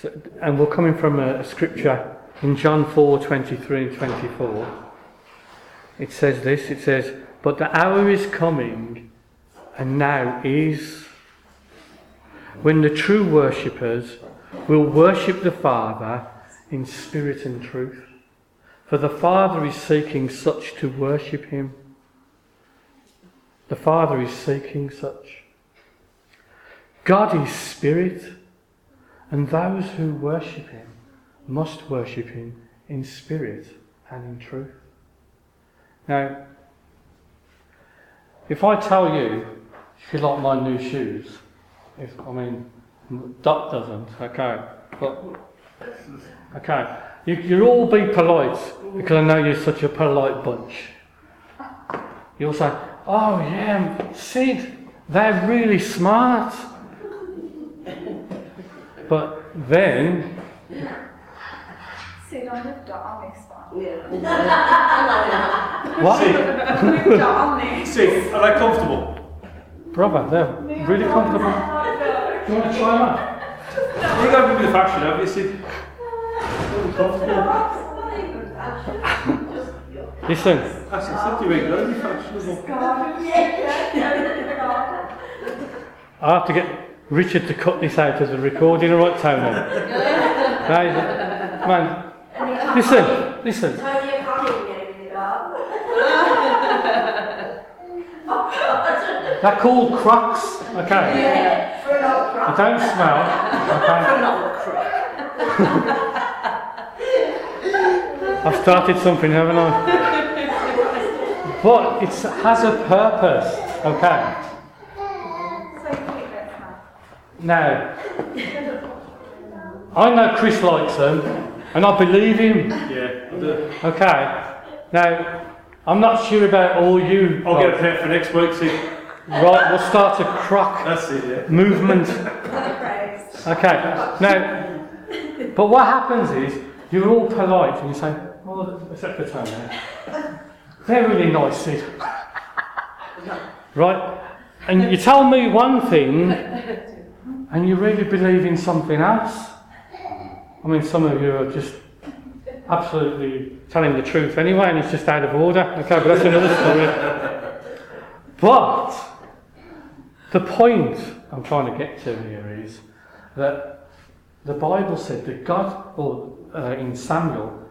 So, and we're coming from a, a scripture in John 4 23 and 24. It says this it says, But the hour is coming, and now is, when the true worshippers will worship the Father in spirit and truth. For the Father is seeking such to worship him. The Father is seeking such. God is spirit, and those who worship him must worship him in spirit and in truth. Now, if I tell you if you like my new shoes, if I mean Dot doesn't, okay, but okay, you, you'll all be polite because I know you're such a polite bunch. You'll say, "Oh yeah, Sid, they're really smart," but then Sid, I moved on this one. what? I moved on this. See, are they comfortable? Brother, they're really comfortable. Do you want to try them on? You go with the fashion, have you? See, Listen, I said you ain't going to fashionable. I have to get Richard to cut this out as a recording, all right, Tony? Right, man, listen, listen. They're called Crocs, okay? I don't smell, okay? I've started something, haven't I? But it has a purpose, okay? So cute, that's nice. Now, I know Chris likes them, and I believe him, Yeah, I'll do okay? Now, I'm not sure about all you. I'll get a pair for next week. See, Right, we'll start a croc that's it. Yeah. movement. Okay, now, but what happens is you're all polite and you say, well, except for Tony. They're really nice, Sid. Right? And you tell me one thing and you really believe in something else. I mean, some of you are just absolutely telling the truth anyway, and it's just out of order. Okay, but that's another story. But the point I'm trying to get to here is that the Bible said that God, or uh, in Samuel,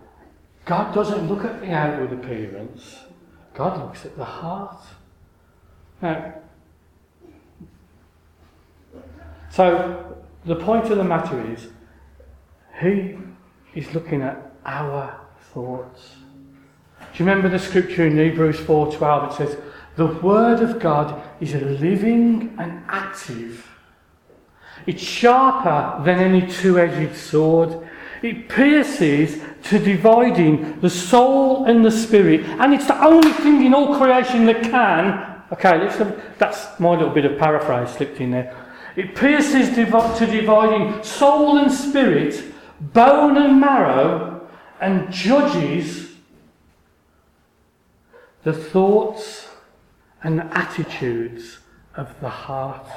God doesn't look at the outward appearance, God looks at the heart. Now, so the point of the matter is, He is looking at our thoughts. Do you remember the scripture in Hebrews 4:12? It says, "The word of God is living and active. It's sharper than any two-edged sword. It pierces to dividing the soul and the spirit, and it's the only thing in all creation that can." Okay, that's my little bit of paraphrase slipped in there. It pierces to dividing soul and spirit, bone and marrow, and judges the thoughts and attitudes of the heart.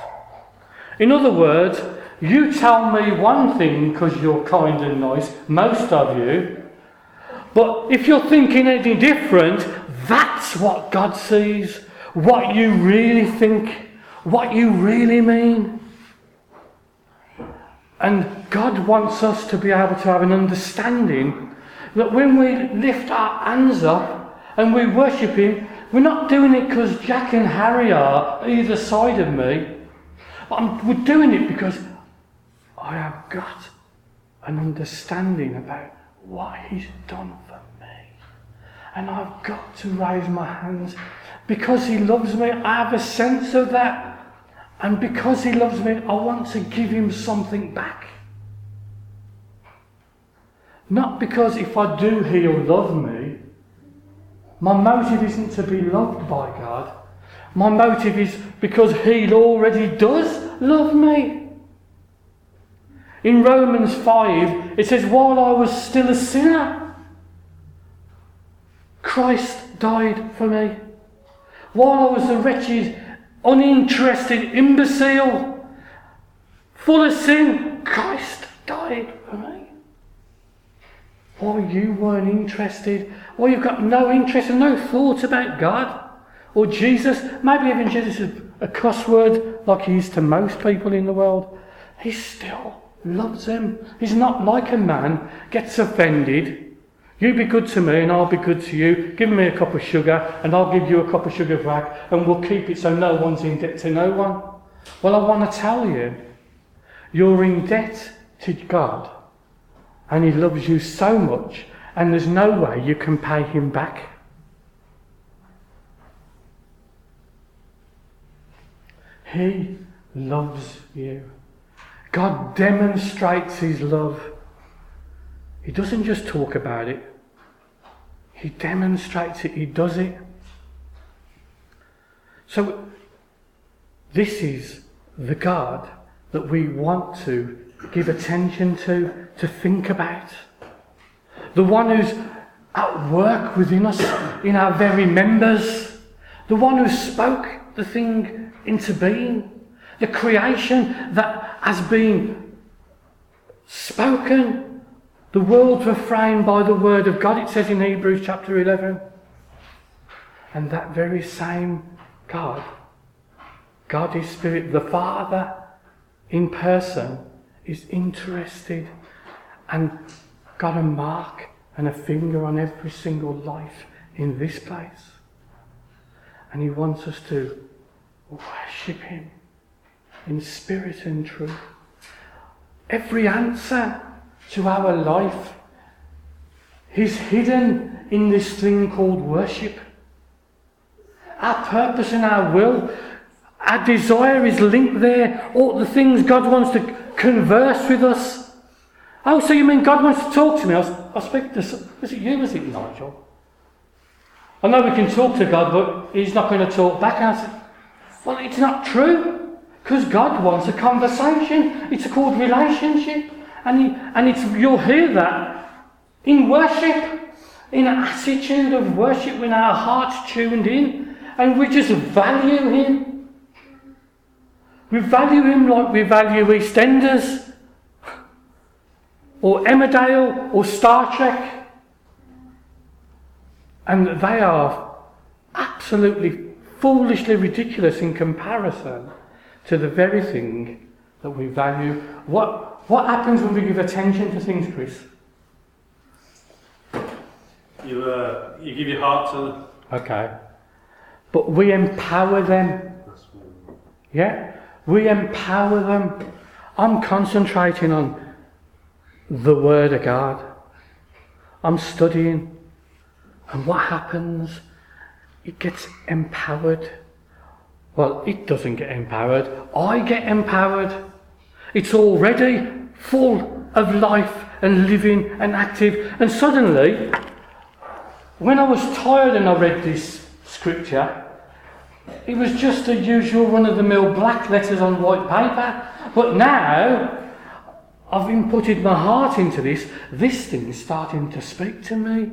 In other words, you tell me one thing because you're kind and nice, most of you, but if you're thinking anything different, that's what God sees, what you really think, what you really mean. And God wants us to be able to have an understanding that when we lift our hands up and we worship Him, we're not doing it because Jack and Harry are either side of me. I'm, we're doing it because I have got an understanding about what He's done for me. And I've got to raise my hands because He loves me. I have a sense of that. And because He loves me, I want to give Him something back. Not because if I do, He'll love me. My motive isn't to be loved by God. My motive is because He already does love me. In Romans 5, it says, While I was still a sinner, Christ died for me. While I was a wretched, uninterested imbecile, full of sin, Christ died for me. Why you weren't interested. Why you've got no interest and no thought about God or Jesus. Maybe even Jesus is a cuss word like he is to most people in the world. He still loves them. He's not like a man gets offended. You be good to me and I'll be good to you. Give me a cup of sugar and I'll give you a cup of sugar back and we'll keep it so no one's in debt to no one. Well, I want to tell you, you're in debt to God and He loves you so much and there's no way you can pay Him back. He loves you. God demonstrates His love. He doesn't just talk about it, He demonstrates it, He does it. So, this is the God that we want to give attention to, to think about. The one who's at work within us, in our very members. The one who spoke the thing into being. The creation that has been spoken. The worlds were framed by the word of God, it says in Hebrews chapter 11. And that very same God, God is Spirit, the Father in person, is interested and got a mark and a finger on every single life in this place. And He wants us to worship Him in spirit and truth. Every answer to our life is hidden in this thing called worship. Our purpose and our will, our desire is linked there. All the things God wants to converse with us. Oh, so you mean God wants to talk to me? I was, I was speaking to, was it you, was it Nigel? I know we can talk to God, but He's not going to talk back. And I said, well, it's not true. Because God wants a conversation. It's called relationship. And, he, and it's, you'll hear that in worship, in an attitude of worship when our heart's tuned in. And we just value Him. We value Him like we value EastEnders, or Emmerdale, or Star Trek. And they are absolutely foolishly ridiculous in comparison to the very thing that we value. What, what happens when we give attention to things, Chris? You, uh, you give your heart to them. Okay. But we empower them. Yeah? We empower them. I'm concentrating on the Word of God. I'm studying. And what happens? It gets empowered. Well, it doesn't get empowered. I get empowered. It's already full of life and living and active. And suddenly, when I was tired and I read this scripture, it was just the usual run of the mill black letters on white paper. But now, I've inputted my heart into this. This thing's starting to speak to me.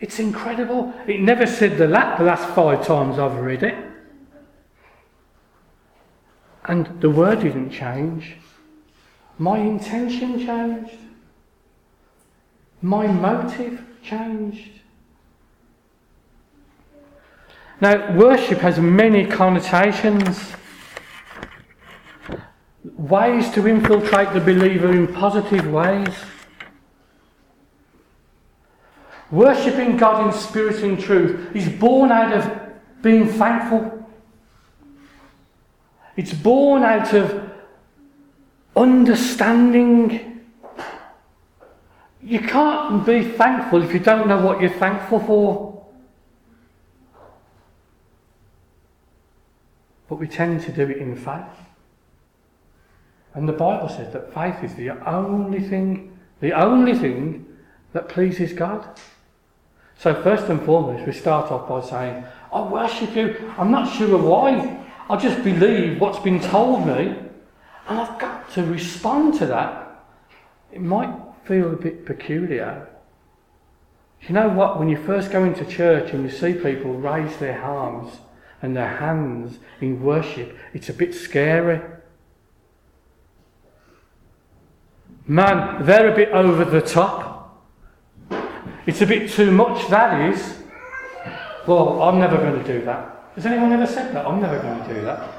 It's incredible. It never said the last five times I've read it. And the word didn't change. My intention changed. My motive changed. Now, worship has many connotations, ways to infiltrate the believer in positive ways. Worshipping God in spirit and truth is born out of being thankful. It's born out of understanding. You can't be thankful if you don't know what you're thankful for. But we tend to do it in faith. And the Bible says that faith is the only thing, the only thing that pleases God. So, first and foremost, we start off by saying, I worship you. I'm not sure why. I just believe what's been told me. And I've got to respond to that. It might feel a bit peculiar. You know what? When you first go into church and you see people raise their arms and their hands in worship, it's a bit scary. man, they're a bit over the top. It's a bit too much, that is. Well, I'm never going to do that. Has anyone ever said that? I'm never going to do that.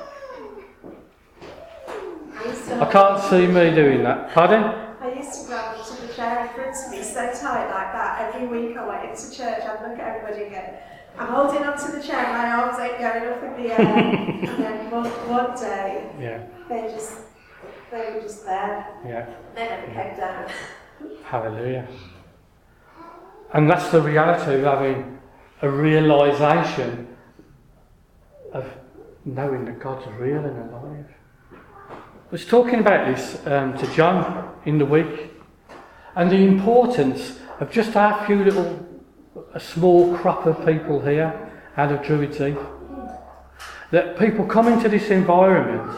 I I can't see me doing that. Pardon? I used to grab onto the chair in front of me so tight like that. Every week I went into church, I'd look at everybody and go, I'm holding onto the chair, my arms ain't going up in the air. and then one, one day, Yeah, they just, they were just there. yeah. They never came down. Hallelujah. And that's the reality of having a realization of knowing that God's real and alive. Was talking about this um, to John in the week and the importance of just our few little, a small crop of people here out of Druid's Heath. That people come into this environment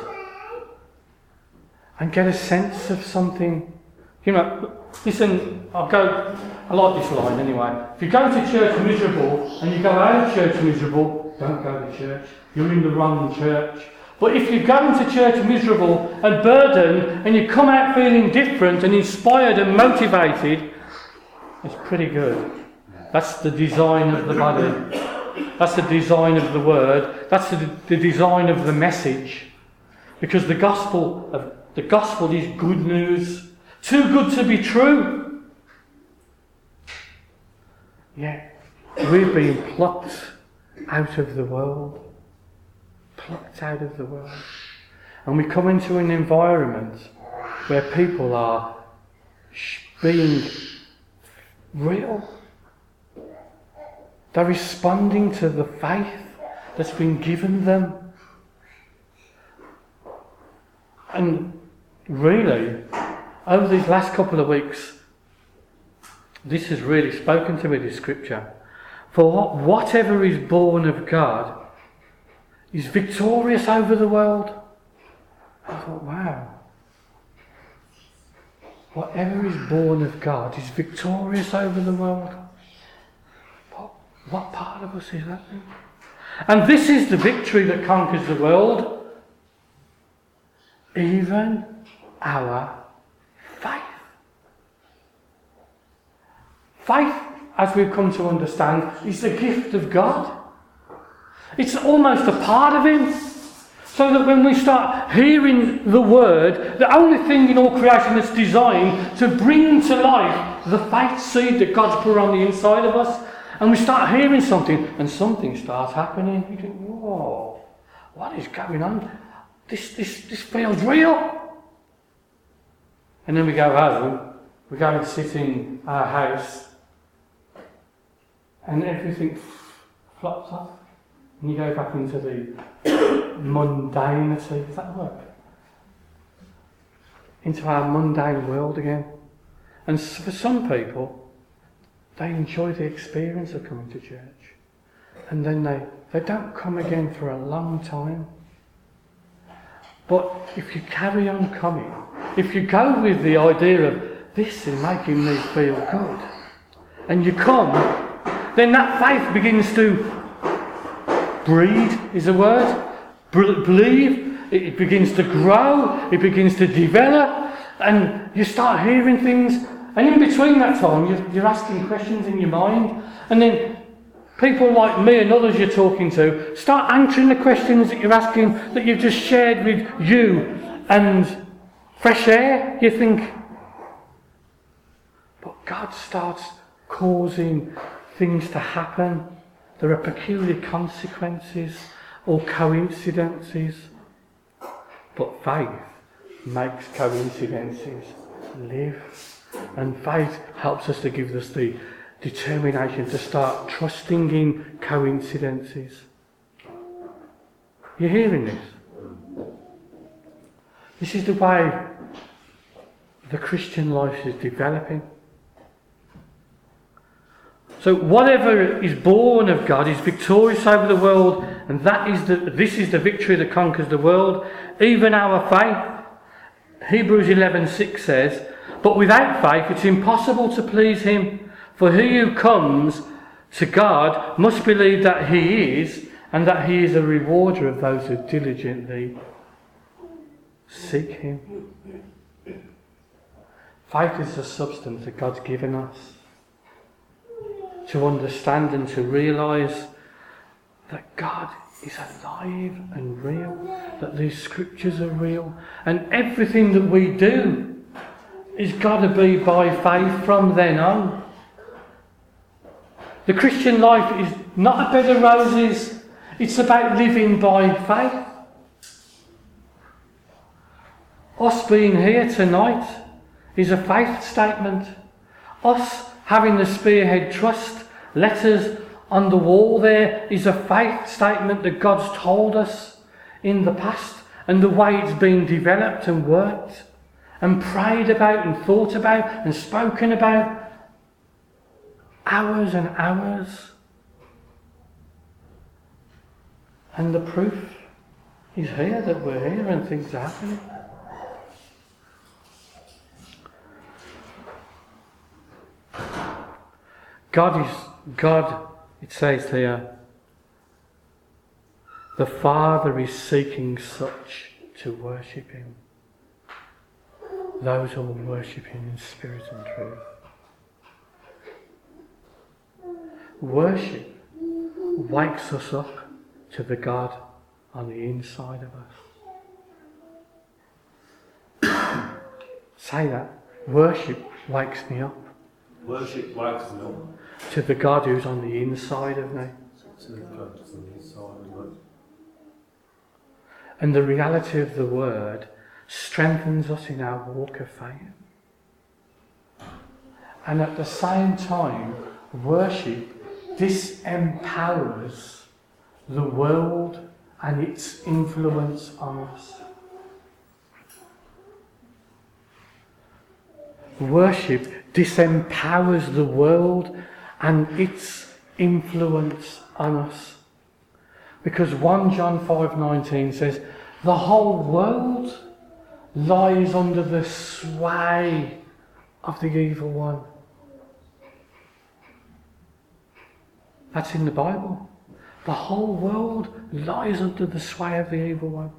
and get a sense of something. You know, listen, I'll go, I like this line anyway. If you go to church miserable and you go out of church miserable, don't go to church. You're in the wrong church. But if you go into church miserable and burdened and you come out feeling different and inspired and motivated, it's pretty good. That's the design of the body. That's the design of the word. That's the, the design of the message. Because the gospel of the gospel is good news. Too good to be true. Yet we've been plucked out of the world. Plucked out of the world. And we come into an environment where people are being real. They're responding to the faith that's been given them. And really, over these last couple of weeks, this has really spoken to me, this scripture. For whatever is born of God is victorious over the world. I thought, wow. Whatever is born of God is victorious over the world. What, what part of us is that? And this is the victory that conquers the world. Even our faith. Faith, as we've come to understand, is the gift of God. It's almost a part of Him. So that when we start hearing the word, the only thing in all creation that's designed to bring to life the faith seed that God's put on the inside of us, and we start hearing something, and something starts happening. You think, whoa, what is going on? This, this, this feels real. And then we go home, we go and sit in our house, and everything flops off. And you go back into the mundanity, is that work? Into our mundane world again. And for some people, they enjoy the experience of coming to church. And then they, they don't come again for a long time. But if you carry on coming, if you go with the idea of this is making me feel good, and you come, then that faith begins to breed, is a word, Bel- believe, it it begins to grow, it begins to develop, and you start hearing things. And in between that time, you're, you're asking questions in your mind, and then people like me and others you're talking to start answering the questions that you're asking that you've just shared with you and fresh air. You think, but God starts causing things to happen. There are peculiar consequences or coincidences. But faith makes coincidences live. And faith helps us to give us the determination to start trusting in coincidences. You're hearing this? This is the way the Christian life is developing. So whatever is born of God is victorious over the world, and that is the this is the victory that conquers the world, even our faith. Hebrews 11:6 says, "But without faith it's impossible to please him, for he who comes to God must believe that he is, and that he is a rewarder of those who diligently seek him." Faith is the substance that God's given us to understand and to realise that God is alive and real, that these scriptures are real, and everything that we do is got to be by faith from then on. The Christian life is not a bed of roses, it's about living by faith. Us being here tonight is a faith statement. Us having the Spearhead Trust letters on the wall there is a faith statement that God's told us in the past and the way it's been developed and worked and prayed about and thought about and spoken about hours and hours. And the proof is here that we're here and things are happening. God is God, it says here, the Father is seeking such to worship Him. Those who will worship Him in spirit and truth. Worship wakes us up to the God on the inside of us. Say that. Worship wakes me up Worship up to the God who's on the inside of me. to the God that's on the inside of me. And the reality of the word strengthens us in our walk of faith. And at the same time, worship disempowers the world and its influence on us. Worship disempowers the world and its influence on us. Because 1 John 5:19 says, "The whole world lies under the sway of the evil one." That's in the Bible. The whole world lies under the sway of the evil one.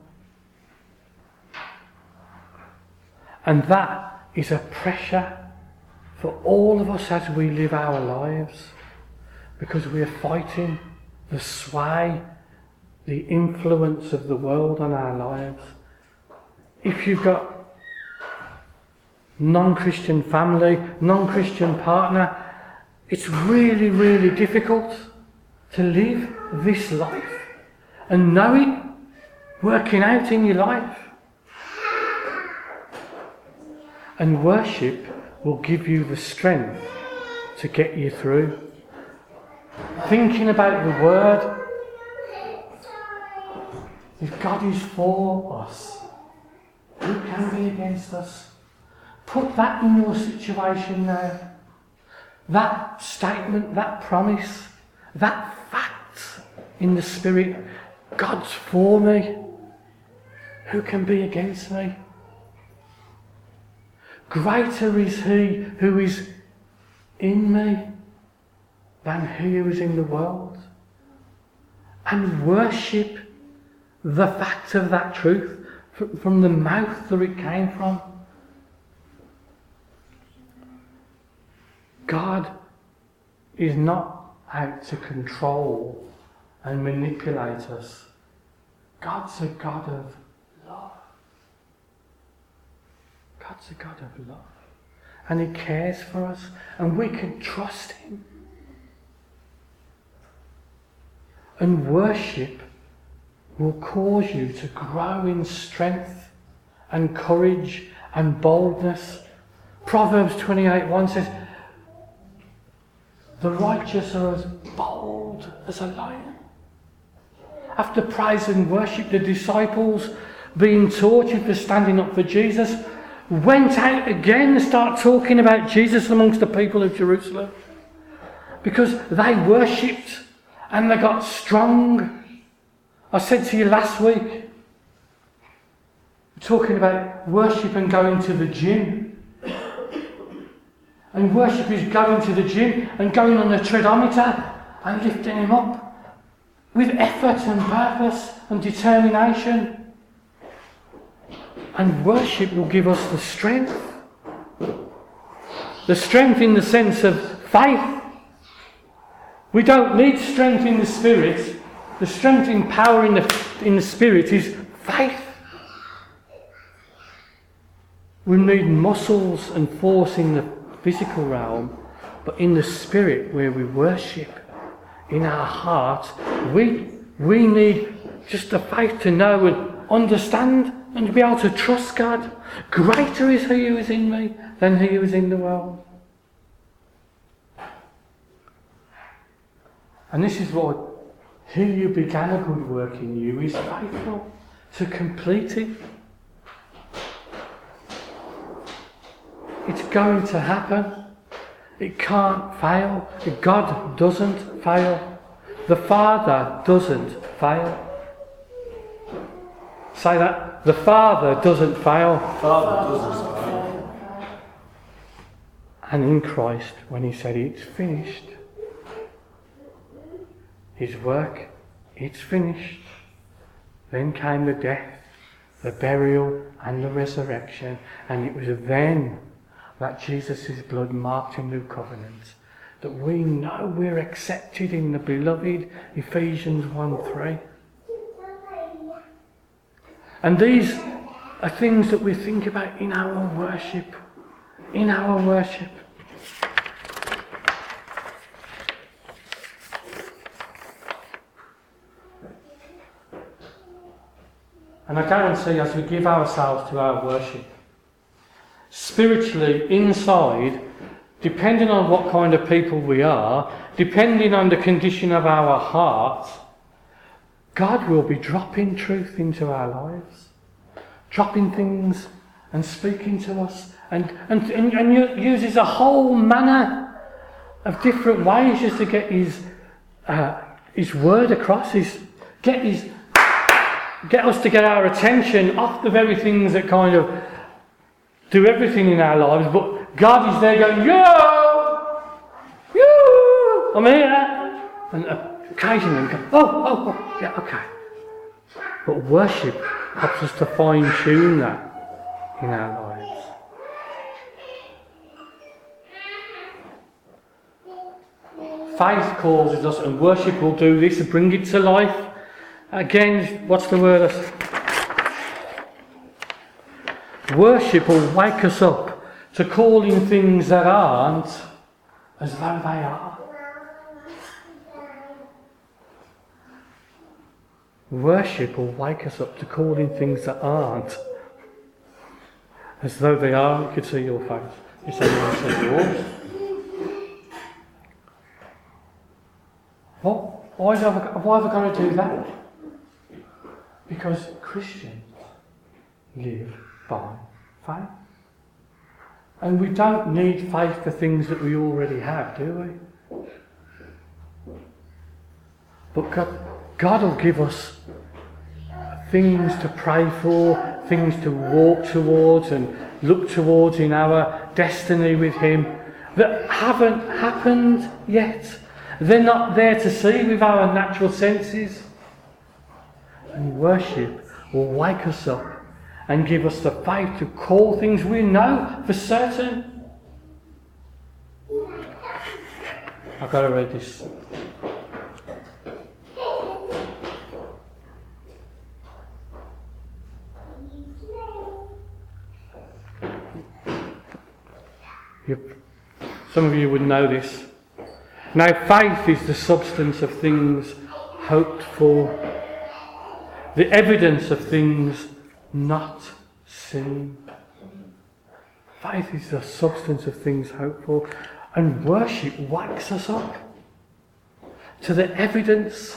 And that is a pressure for all of us as we live our lives because we are fighting the sway, the influence of the world on our lives. If you've got non-Christian family, non-Christian partner, it's really, really difficult to live this life and know it working out in your life. And worship will give you the strength to get you through. Thinking about the Word, if God is for us, who can be against us? Put that in your situation now. That statement, that promise, that fact in the Spirit God's for me. Who can be against me? Greater is he who is in me than he who is in the world. And worship the fact of that truth from the mouth that it came from. God is not out to control and manipulate us. God's a God of love. God's a God of love. And He cares for us, and we can trust Him. And worship will cause you to grow in strength and courage and boldness. Proverbs 28 1 says, The righteous are as bold as a lion. After praise and worship, the disciples, being tortured for standing up for Jesus, went out again and started talking about Jesus amongst the people of Jerusalem. Because they worshipped and they got strong. I said to you last week, talking about worship and going to the gym. And worship is going to the gym and going on the treadometer and lifting him up with effort and purpose and determination. And worship will give us the strength The strength in the sense of faith. We don't need strength in the spirit. The strength in power in the, in the spirit is faith. We need muscles and force in the physical realm, but in the spirit where we worship, in our heart, we, we need just the faith to know and understand and to be able to trust God. Greater is He who is in me than He who is in the world. And this is what He who began a good work in you is faithful to complete it. It's going to happen. It can't fail. God doesn't fail. The Father doesn't fail. Say that. The Father doesn't fail. Father doesn't fail. And in Christ, when He said, It's finished, His work, it's finished. Then came the death, the burial, and the resurrection. And it was then that Jesus' blood marked a new covenant. That we know we're accepted in the beloved Ephesians 1 3. And these are things that we think about in our worship. In our worship. And I guarantee as we give ourselves to our worship, spiritually inside, depending on what kind of people we are, depending on the condition of our heart, God will be dropping truth into our lives, dropping things and speaking to us, and, and, and, and uses a whole manner of different ways just to get his, uh, his word across, his, get, his, get us to get our attention off the very things that kind of do everything in our lives, but God is there going, Yo! Yo! I'm here! And uh, occasionally go, oh, oh, oh, yeah, okay. But worship helps us to fine tune that in our lives. Faith causes us, and worship will do this and bring it to life. Again, what's the word? Worship will wake us up to calling things that aren't as though they are. Worship will wake us up to calling things that aren't as though they are. You could see your face. You say yours. What? Why, have I, why have I got to do that? Because Christians live by faith. And we don't need faith for things that we already have, do we? But God will give us things to pray for, things to walk towards and look towards in our destiny with Him that haven't happened yet. They're not there to see with our natural senses. And worship will wake us up and give us the faith to call things we know for certain. I've got to read this. Some of you would know this. Now, faith is the substance of things hoped for, the evidence of things not seen. Faith is the substance of things hoped for, and worship wakes us up to the evidence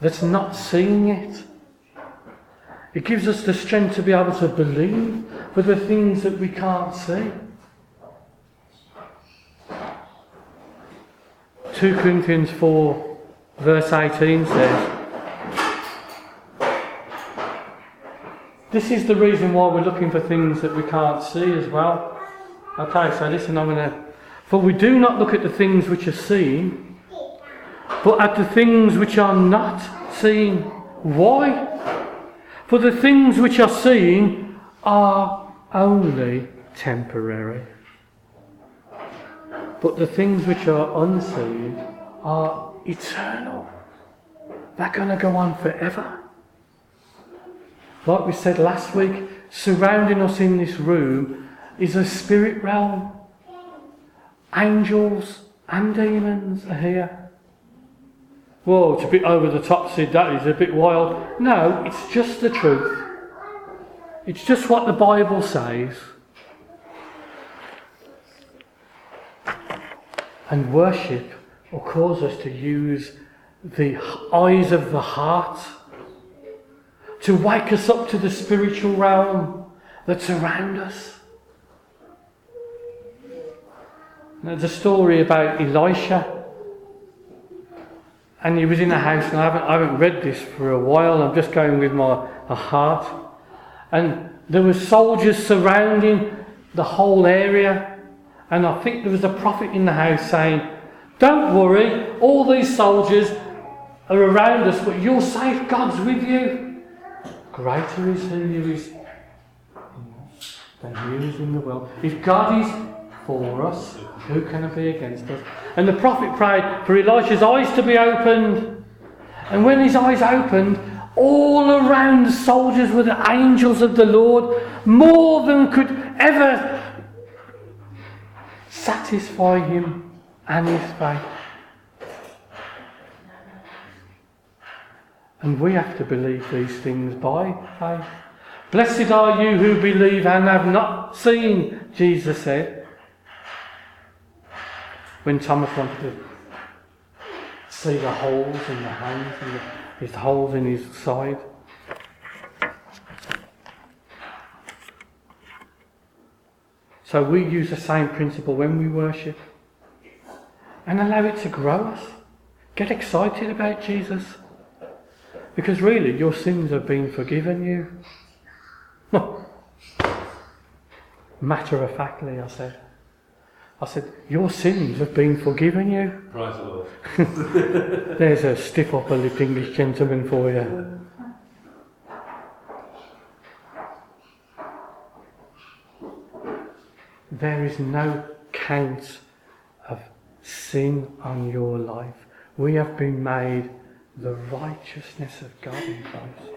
that's not seen yet. It gives us the strength to be able to believe for the things that we can't see. 2 Corinthians 4, verse 18 says, This is the reason why we're looking for things that we can't see as well. Okay, so listen, I'm going to. For we do not look at the things which are seen, but at the things which are not seen. Why? For the things which are seen are only temporary, But the things which are unseen are eternal. They're going to go on forever. Like we said last week, surrounding us in this room is a spirit realm. Angels and demons are here. Whoa, it's a bit over the top, Sid, that is a bit wild. No, it's just the truth. It's just what the Bible says. And worship will cause us to use the eyes of the heart to wake us up to the spiritual realm that's around us. There's a story about Elisha, and he was in a house, and I haven't, I haven't read this for a while. I'm just going with my, my heart, and there were soldiers surrounding the whole area, and I think there was a prophet in the house saying, "Don't worry, all these soldiers are around us, but you're safe. God's with you. Greater is who is than who is in the world. If God is for us, who can be against us? And the prophet prayed for Elisha's eyes to be opened. And when his eyes opened, all around the soldiers were the angels of the Lord, more than could ever satisfy him and his faith. And we have to believe these things by faith. Blessed are you who believe and have not seen, Jesus said. When Thomas wanted to see the holes in the hands and the, his holes in his side. So we use the same principle when we worship and allow it to grow us. Get excited about Jesus. Because really, your sins have been forgiven you. Matter of factly, I said. I said, Your sins have been forgiven you. Praise the Lord. There's a stiff upper lipped English gentleman for you. There is no count of sin on your life. We have been made the righteousness of God in Christ.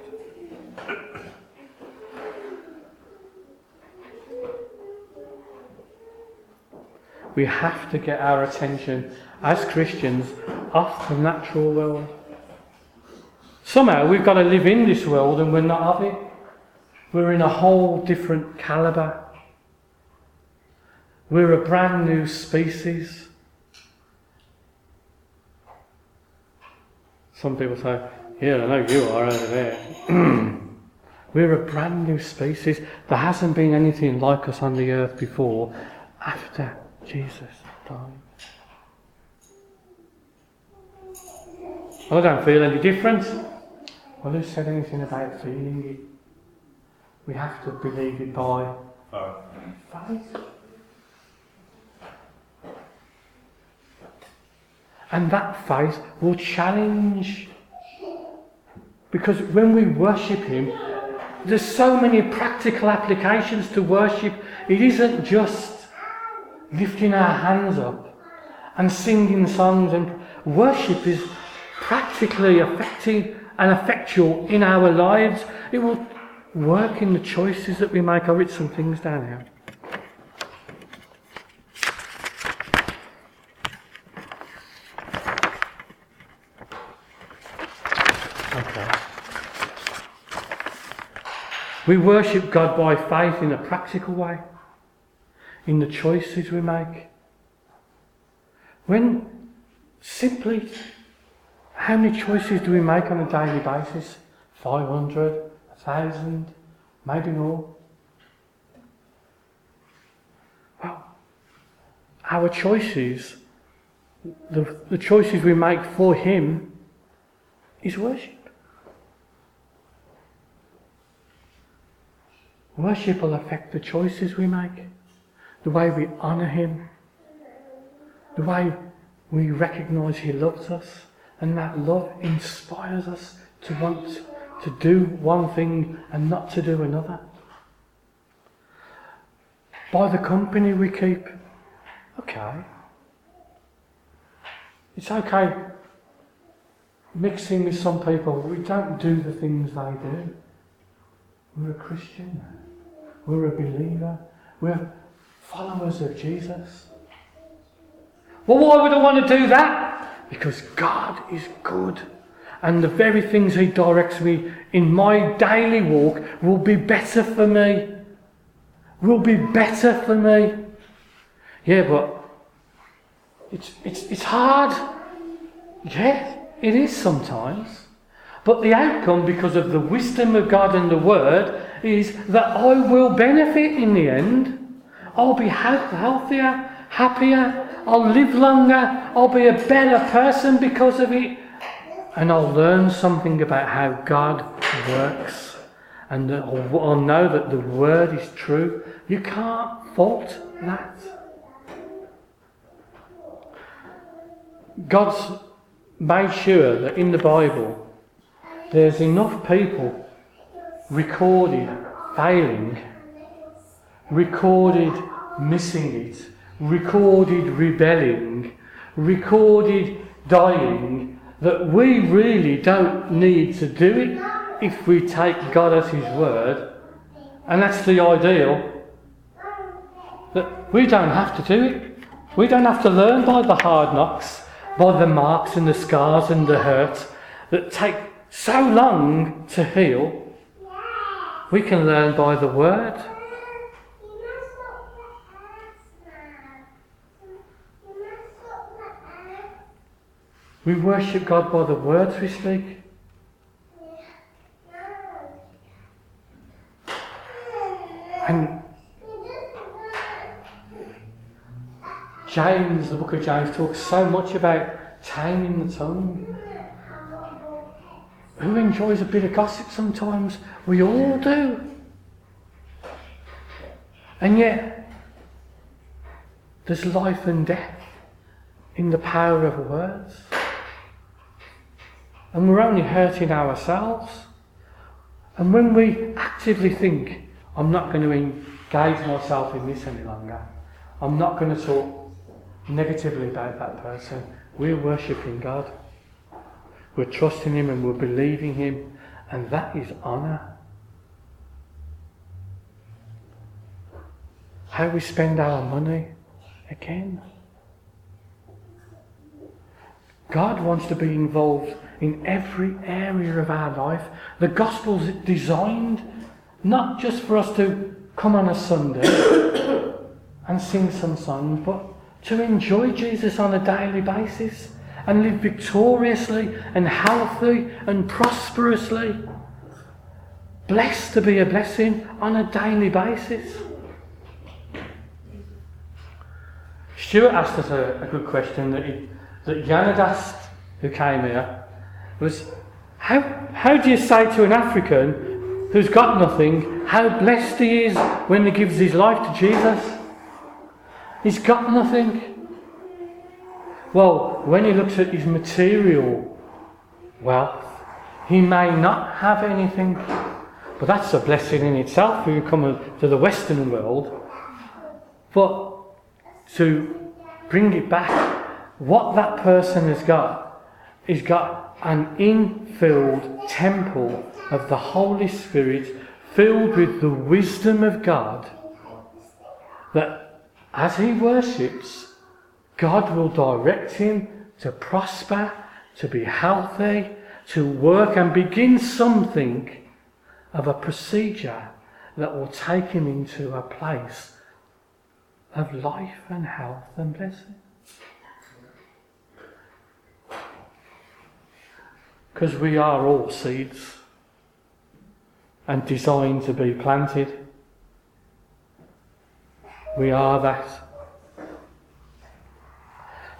We have to get our attention as Christians off the natural world. Somehow we've got to live in this world and we're not of it. We're in a whole different calibre. We're a brand new species. Some people say, Yeah, I know you are over there. We're a brand new species. There hasn't been anything like us on the earth before after Jesus died. I don't feel any different. Well, who said anything about feeling it? We have to believe it by faith. And that faith will challenge. Because when we worship Him, there's so many practical applications to worship. It isn't just lifting our hands up and singing songs, and worship is practically affecting and effectual in our lives. It will work in the choices that we make. Oh, I'll write some things down here. We worship God by faith in a practical way, in the choices we make. When simply, how many choices do we make on a daily basis? 500, 1,000, maybe more. Well, our choices, the, the choices we make for Him, is worship. Worship will affect the choices we make, the way we honour Him, the way we recognise He loves us, and that love inspires us to want to do one thing and not to do another. By the company we keep, okay, It's okay mixing with some people. We don't do the things they do. We're a Christian. We're a believer. We're followers of Jesus. Well, why would I want to do that? Because God is good. And the very things He directs me in my daily walk will be better for me. Will be better for me. Yeah, but it's, it's, it's hard. Yeah, it is sometimes. But the outcome, because of the wisdom of God and the Word, is that I will benefit in the end. I'll be healthier, happier, I'll live longer, I'll be a better person because of it. And I'll learn something about how God works. And I'll know that the Word is true. You can't fault that. God's made sure that in the Bible there's enough people recorded failing, recorded missing it, recorded rebelling, recorded dying, that we really don't need to do it if we take God at His word. And that's the ideal. That we don't have to do it. We don't have to learn by the hard knocks, by the marks and the scars and the hurt that take so long to heal. We can learn by the word. We worship God by the words we speak. And James, the book of James, talks so much about taming the tongue. Who enjoys a bit of gossip sometimes? We all do. And yet, there's life and death in the power of words and we're only hurting ourselves. And when we actively think, I'm not going to engage myself in this any longer, I'm not going to talk negatively about that person, we're worshipping God. We're trusting Him and we're believing Him, and that is honour. How we spend our money, again. God wants to be involved in every area of our life. The gospel's designed not just for us to come on a Sunday and sing some songs, but to enjoy Jesus on a daily basis and live victoriously and healthy and prosperously. Blessed to be a blessing on a daily basis. Stuart asked us a, a good question that, he, that Jan had asked, who came here, was how, how do you say to an African who's got nothing how blessed he is when he gives his life to Jesus? He's got nothing. Well, when he looks at his material wealth, he may not have anything, but that's a blessing in itself if you come to the Western world. But to bring it back, what that person has got, is got an infilled temple of the Holy Spirit filled with the wisdom of God that as he worships, God will direct him to prosper, to be healthy, to work and begin something of a procedure that will take him into a place of life and health and blessing. Because we are all seeds and designed to be planted. We are that.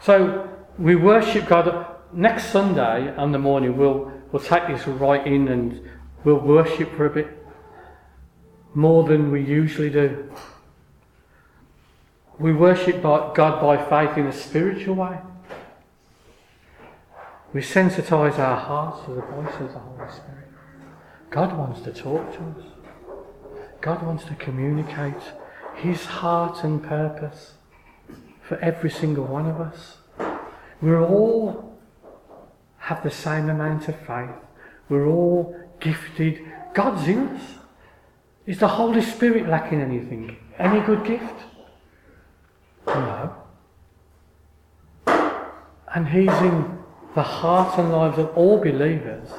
So we worship God. Next Sunday on the morning, we'll, we'll take this right in and we'll worship for a bit more than we usually do. We worship God by faith in a spiritual way. We sensitize our hearts to the voice of the Holy Spirit. God wants to talk to us. God wants to communicate His heart and purpose for every single one of us. We all have the same amount of faith. We're all gifted. God's in us. Is the Holy Spirit lacking anything? Any good gift? No. And He's in the heart and lives of all believers.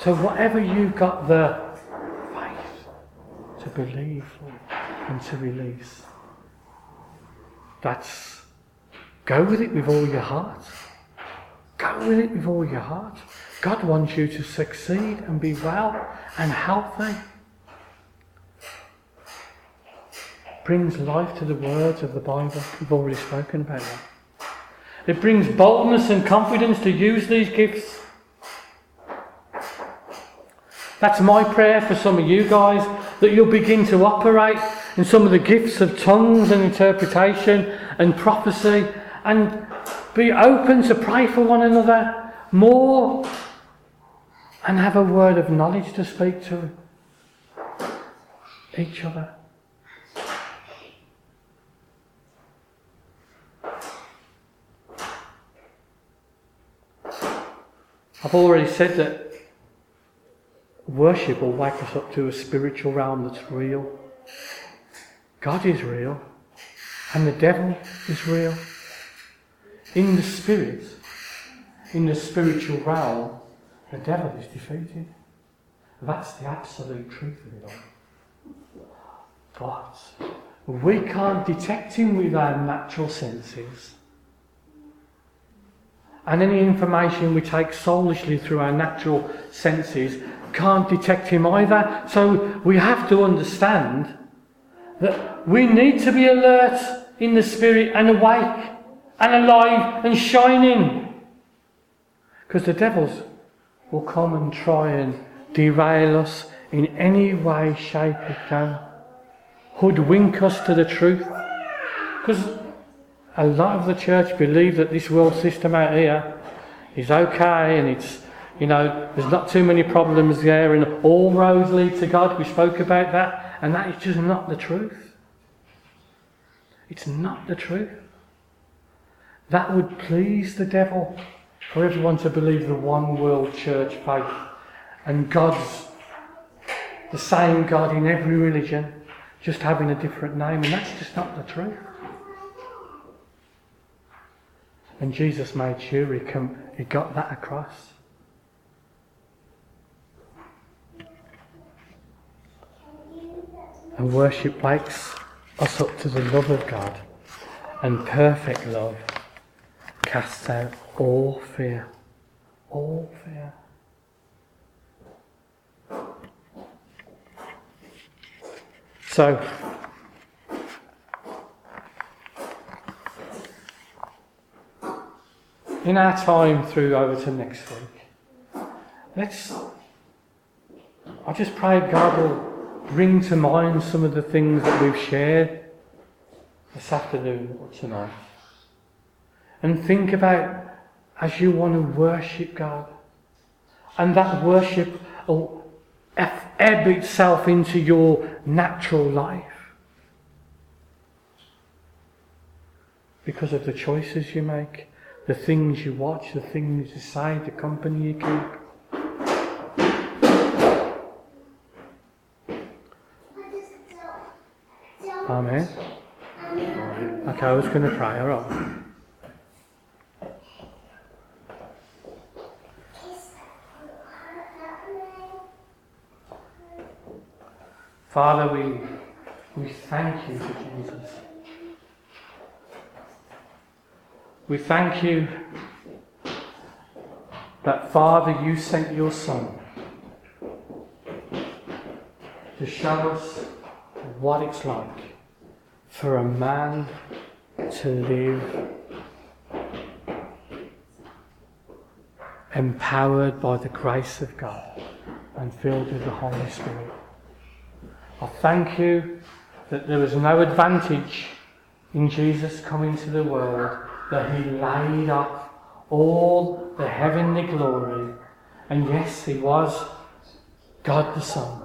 So whatever you've got the faith to believe for and to release, that's go with it with all your heart. Go with it with all your heart. God wants you to succeed and be well and healthy. Brings life to the words of the Bible. We've already spoken about that. It brings boldness and confidence to use these gifts. That's my prayer for some of you guys that you'll begin to operate in some of the gifts of tongues and interpretation and prophecy and be open to pray for one another more and have a word of knowledge to speak to each other. I've already said that worship will wake us up to a spiritual realm that's real. God is real, and the devil is real. In the spirit, in the spiritual realm, the devil is defeated. That's the absolute truth of it all. But we can't detect him with our natural senses. And any information we take soulishly through our natural senses can't detect him either. So we have to understand that we need to be alert in the spirit and awake and alive and shining. Because the devils will come and try and derail us in any way, shape, or can. Hoodwink us to the truth. Because a lot of the church believe that this world system out here is okay and it's, you know, there's not too many problems there and all roads lead to God. We spoke about that, and that is just not the truth. It's not the truth. That would please the devil for everyone to believe the one world church faith and God's the same God in every religion, just having a different name, and that's just not the truth. And Jesus made sure he, come, he got that across. And worship wakes us up to the love of God. And perfect love casts out all fear. All fear. So, in our time through over to next week, let's. I just pray God will bring to mind some of the things that we've shared this afternoon or tonight. And think about as you want to worship God. And that worship will ebb itself into your natural life. Because of the choices you make the things you watch, the things you say, the company you keep. Amen. Okay, I was going to pray, alright. Father, we, we thank you for Jesus. We thank you that, Father, you sent your Son to show us what it's like for a man to live empowered by the grace of God and filled with the Holy Spirit. I thank you that there was no advantage in Jesus coming to the world that he laid up all the heavenly glory. And yes, he was God the Son,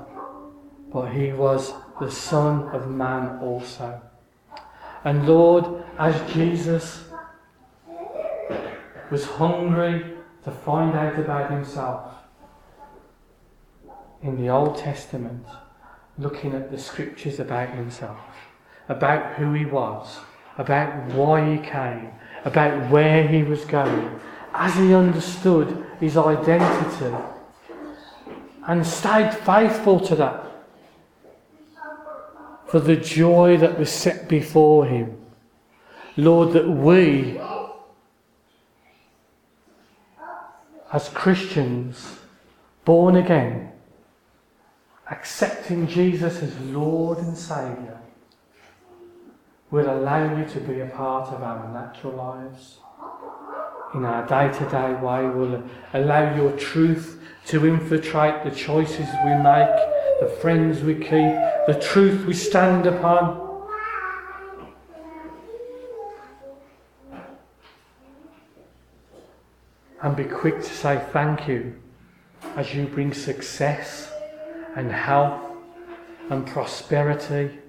but he was the Son of man also. And Lord, as Jesus was hungry to find out about himself. In the Old Testament, looking at the scriptures about himself, about who he was, about why he came, about where he was going, as he understood his identity and stayed faithful to that for the joy that was set before him. Lord, that we, as Christians, born again, accepting Jesus as Lord and Saviour, will allow you to be a part of our natural lives. In our day to day way, will allow your truth to infiltrate the choices we make, the friends we keep, the truth we stand upon. And be quick to say thank you as you bring success and health and prosperity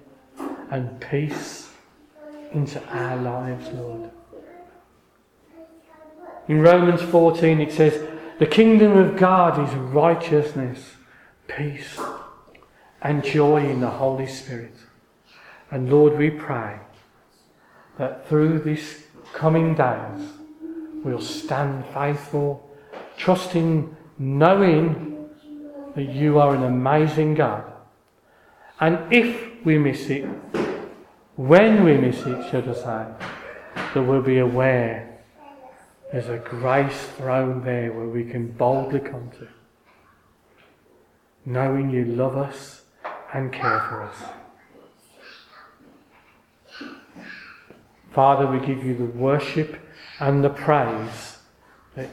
and peace into our lives, Lord. In Romans 14 it says, The kingdom of God is righteousness, peace, and joy in the Holy Spirit. And Lord, we pray that through these coming days we'll stand faithful, trusting, knowing that you are an amazing God. And if we miss it, when we miss it, should I say, that we'll be aware there's a grace throne there where we can boldly come to, knowing you love us and care for us. Father, we give you the worship and the praise that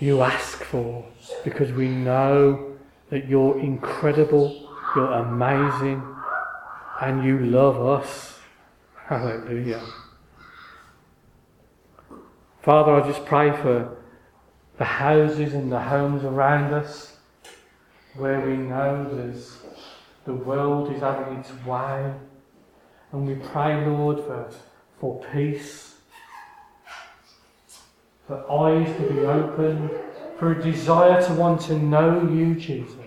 you ask for because we know that you're incredible, you're amazing, and you love us. Hallelujah. Father, I just pray for the houses and the homes around us where we know there's the world is having its way. And we pray, Lord, for, for peace, for eyes to be opened, for a desire to want to know you, Jesus.